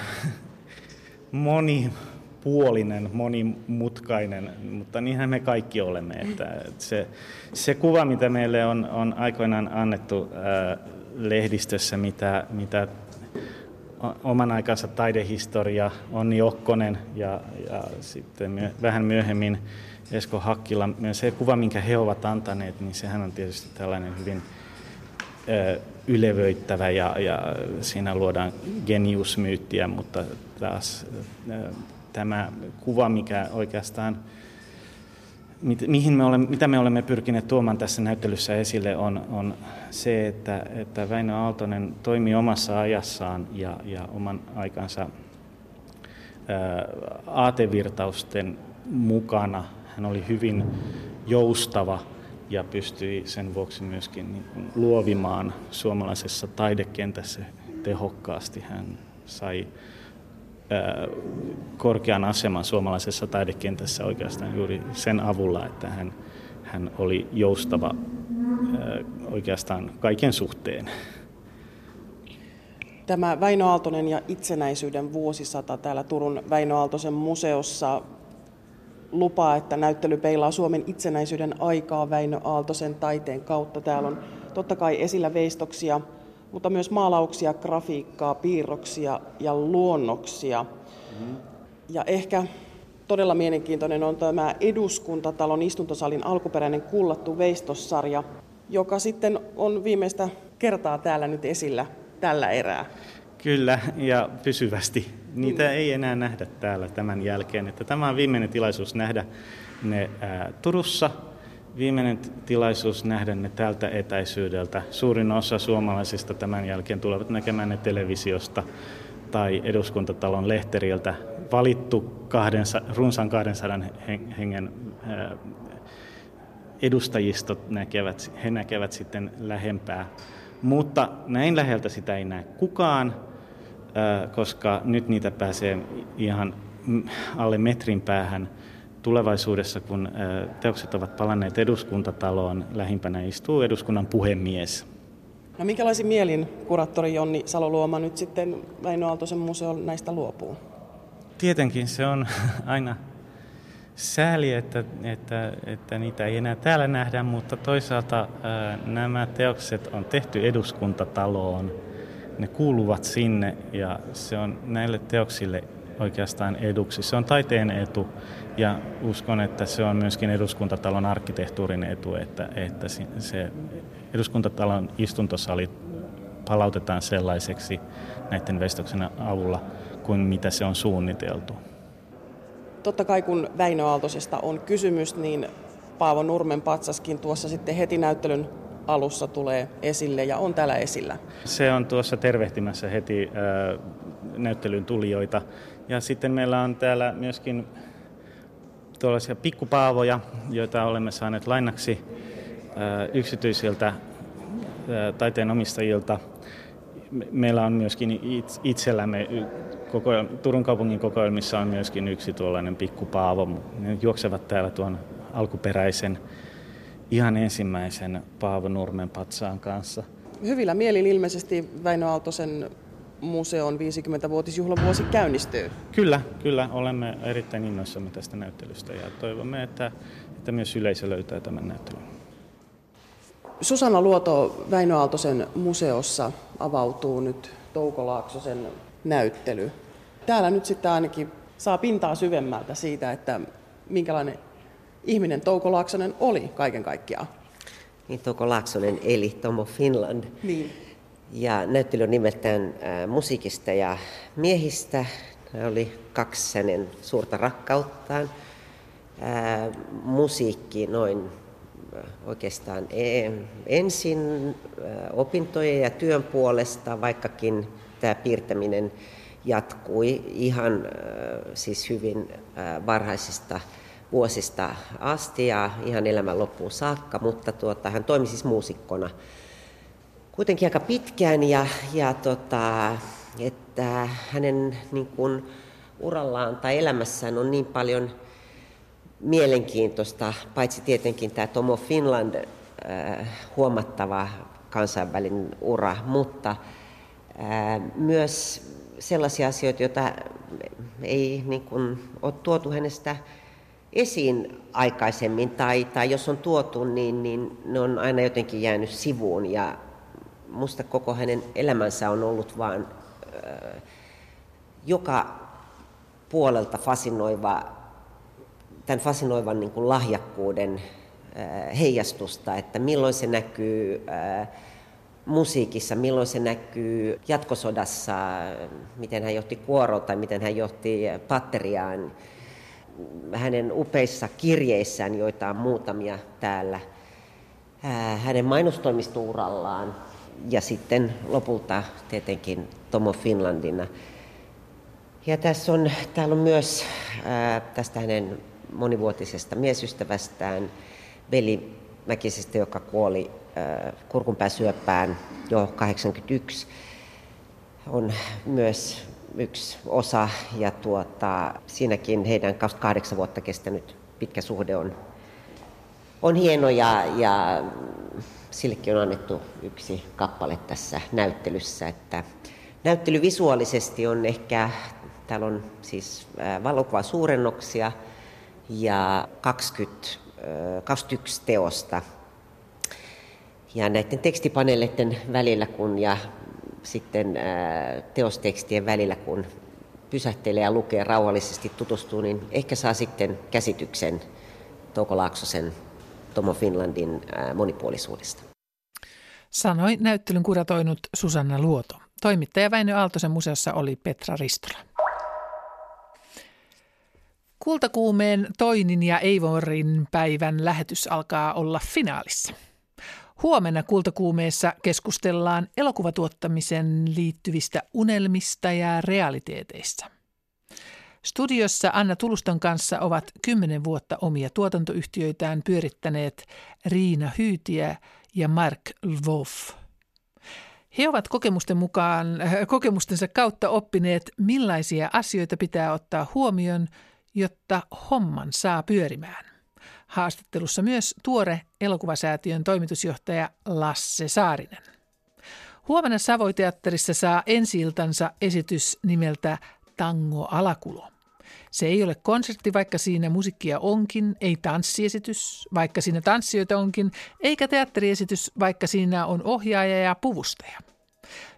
monipuolinen, monimutkainen, mutta niinhän me kaikki olemme. Että se, se kuva, mitä meille on, on aikoinaan annettu ää, lehdistössä, mitä, mitä oman aikansa taidehistoria, Onni Okkonen ja, ja sitten myö, vähän myöhemmin Esko Hakkila. Se kuva, minkä he ovat antaneet, niin sehän on tietysti tällainen hyvin ö, ylevöittävä ja, ja siinä luodaan geniusmyyttiä, mutta taas ö, tämä kuva, mikä oikeastaan mihin me olemme, mitä me olemme pyrkineet tuomaan tässä näyttelyssä esille on, on se, että, että Väinö Aaltonen toimii omassa ajassaan ja, ja oman aikansa ää, aatevirtausten mukana. Hän oli hyvin joustava ja pystyi sen vuoksi myöskin niin kuin luovimaan suomalaisessa taidekentässä tehokkaasti. Hän sai korkean aseman suomalaisessa taidekentässä oikeastaan juuri sen avulla, että hän, hän oli joustava oikeastaan kaiken suhteen. Tämä Väinö Aaltonen ja itsenäisyyden vuosisata täällä Turun Väinö Aaltosen museossa lupaa, että näyttely peilaa Suomen itsenäisyyden aikaa Väinö Aaltosen taiteen kautta. Täällä on totta kai esillä veistoksia mutta myös maalauksia, grafiikkaa, piirroksia ja luonnoksia. Mm-hmm. Ja ehkä todella mielenkiintoinen on tämä Eduskuntatalon istuntosalin alkuperäinen kullattu veistossarja, joka sitten on viimeistä kertaa täällä nyt esillä tällä erää. Kyllä, ja pysyvästi. Niitä mm. ei enää nähdä täällä tämän jälkeen. Että tämä on viimeinen tilaisuus nähdä ne ää, Turussa viimeinen tilaisuus nähdä ne tältä etäisyydeltä. Suurin osa suomalaisista tämän jälkeen tulevat näkemään ne televisiosta tai eduskuntatalon lehteriltä. Valittu kahdensa, runsaan 200 hengen edustajistot näkevät, he näkevät sitten lähempää. Mutta näin läheltä sitä ei näe kukaan, koska nyt niitä pääsee ihan alle metrin päähän tulevaisuudessa, kun teokset ovat palanneet eduskuntataloon, lähimpänä istuu eduskunnan puhemies. No minkälaisin mielin kuraattori Jonni Saloluoma nyt sitten Väinö Aaltosen museon näistä luopuu? Tietenkin se on (laughs) aina sääli, että, että, että niitä ei enää täällä nähdä, mutta toisaalta ää, nämä teokset on tehty eduskuntataloon. Ne kuuluvat sinne ja se on näille teoksille oikeastaan eduksi. Se on taiteen etu ja uskon, että se on myöskin eduskuntatalon arkkitehtuurin etu, että, että se eduskuntatalon istuntosali palautetaan sellaiseksi näiden vestoksen avulla kuin mitä se on suunniteltu. Totta kai kun Väinö Aaltosesta on kysymys, niin Paavo Nurmen patsaskin tuossa sitten heti näyttelyn alussa tulee esille ja on täällä esillä. Se on tuossa tervehtimässä heti äh, näyttelyn tulijoita. Ja sitten meillä on täällä myöskin tuollaisia pikkupaavoja, joita olemme saaneet lainaksi yksityisiltä taiteenomistajilta. Meillä on myöskin itsellämme, koko, Turun kaupungin kokoelmissa on myöskin yksi tuollainen pikkupaavo. Ne juoksevat täällä tuon alkuperäisen, ihan ensimmäisen Paavo Nurmen patsaan kanssa. Hyvillä mielin ilmeisesti Väinö Aaltosen museon 50-vuotisjuhlavuosi käynnistyy. Kyllä, kyllä. Olemme erittäin innoissamme tästä näyttelystä ja toivomme, että, että myös yleisö löytää tämän näyttelyn. Susanna Luoto Väinö Aaltosen museossa avautuu nyt Touko Laaksosen näyttely. Täällä nyt sitten ainakin saa pintaa syvemmältä siitä, että minkälainen ihminen Touko Laaksonen oli kaiken kaikkiaan. Niin Touko Laaksonen eli Tomo Finland. Niin. Ja näyttely on nimeltään musiikista ja miehistä, Hän oli kaksi hänen suurta rakkauttaan. Ää, musiikki noin oikeastaan e, ensin opintojen ja työn puolesta, vaikkakin tämä piirtäminen jatkui ihan siis hyvin varhaisista vuosista asti ja ihan elämän loppuun saakka, mutta tuota, hän toimi siis muusikkona kuitenkin aika pitkään ja, ja tota, että hänen niin kuin, urallaan tai elämässään on niin paljon mielenkiintoista, paitsi tietenkin tämä Tomo Finland äh, huomattava kansainvälinen ura, mutta äh, myös sellaisia asioita, joita ei niin kuin, ole tuotu hänestä esiin aikaisemmin, tai, tai jos on tuotu, niin, niin ne on aina jotenkin jäänyt sivuun. Ja musta koko hänen elämänsä on ollut vain äh, joka puolelta fasinoiva, tämän fasinoivan niin kuin lahjakkuuden äh, heijastusta, että milloin se näkyy äh, musiikissa, milloin se näkyy jatkosodassa, miten hän johti kuoroa tai miten hän johti patteriaan, hänen upeissa kirjeissään, joita on muutamia täällä, hänen mainostoimistourallaan ja sitten lopulta tietenkin Tomo Finlandina. Ja tässä on, täällä on myös ää, tästä hänen monivuotisesta miesystävästään, Veli Mäkisestä, joka kuoli kurkunpääsyöpään jo 81, on myös yksi osa ja tuota, siinäkin heidän 28 vuotta kestänyt pitkä suhde on, on hieno ja, ja sillekin on annettu yksi kappale tässä näyttelyssä. Että näyttely visuaalisesti on ehkä, täällä on siis valokuva suurennoksia ja 20, 21 teosta. Ja näiden tekstipaneeleiden välillä kun ja sitten teostekstien välillä, kun pysähtelee ja lukee rauhallisesti, tutustuu, niin ehkä saa sitten käsityksen Touko Laaksosen Tomo Finlandin monipuolisuudesta. Sanoi näyttelyn kuratoinut Susanna Luoto. Toimittaja Väinö Aaltosen museossa oli Petra Ristola. Kultakuumeen Toinin ja Eivorin päivän lähetys alkaa olla finaalissa. Huomenna Kultakuumeessa keskustellaan elokuvatuottamisen liittyvistä unelmista ja realiteeteista. Studiossa Anna Tuluston kanssa ovat kymmenen vuotta omia tuotantoyhtiöitään pyörittäneet Riina Hyytiä ja Mark Lvov. He ovat kokemusten mukaan, äh, kokemustensa kautta oppineet, millaisia asioita pitää ottaa huomioon, jotta homman saa pyörimään. Haastattelussa myös tuore elokuvasäätiön toimitusjohtaja Lasse Saarinen. Huomenna Savoiteatterissa saa ensi esitys nimeltä Tango Alakulo. Se ei ole konsertti, vaikka siinä musiikkia onkin, ei tanssiesitys, vaikka siinä tanssijoita onkin, eikä teatteriesitys, vaikka siinä on ohjaaja ja puvustaja.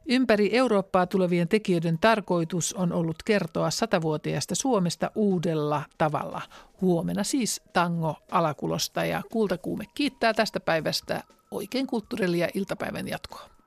Ympäri Eurooppaa tulevien tekijöiden tarkoitus on ollut kertoa satavuotiaasta Suomesta uudella tavalla. Huomenna siis tango alakulosta ja kultakuume kiittää tästä päivästä oikein kulttuurillia iltapäivän jatkoa.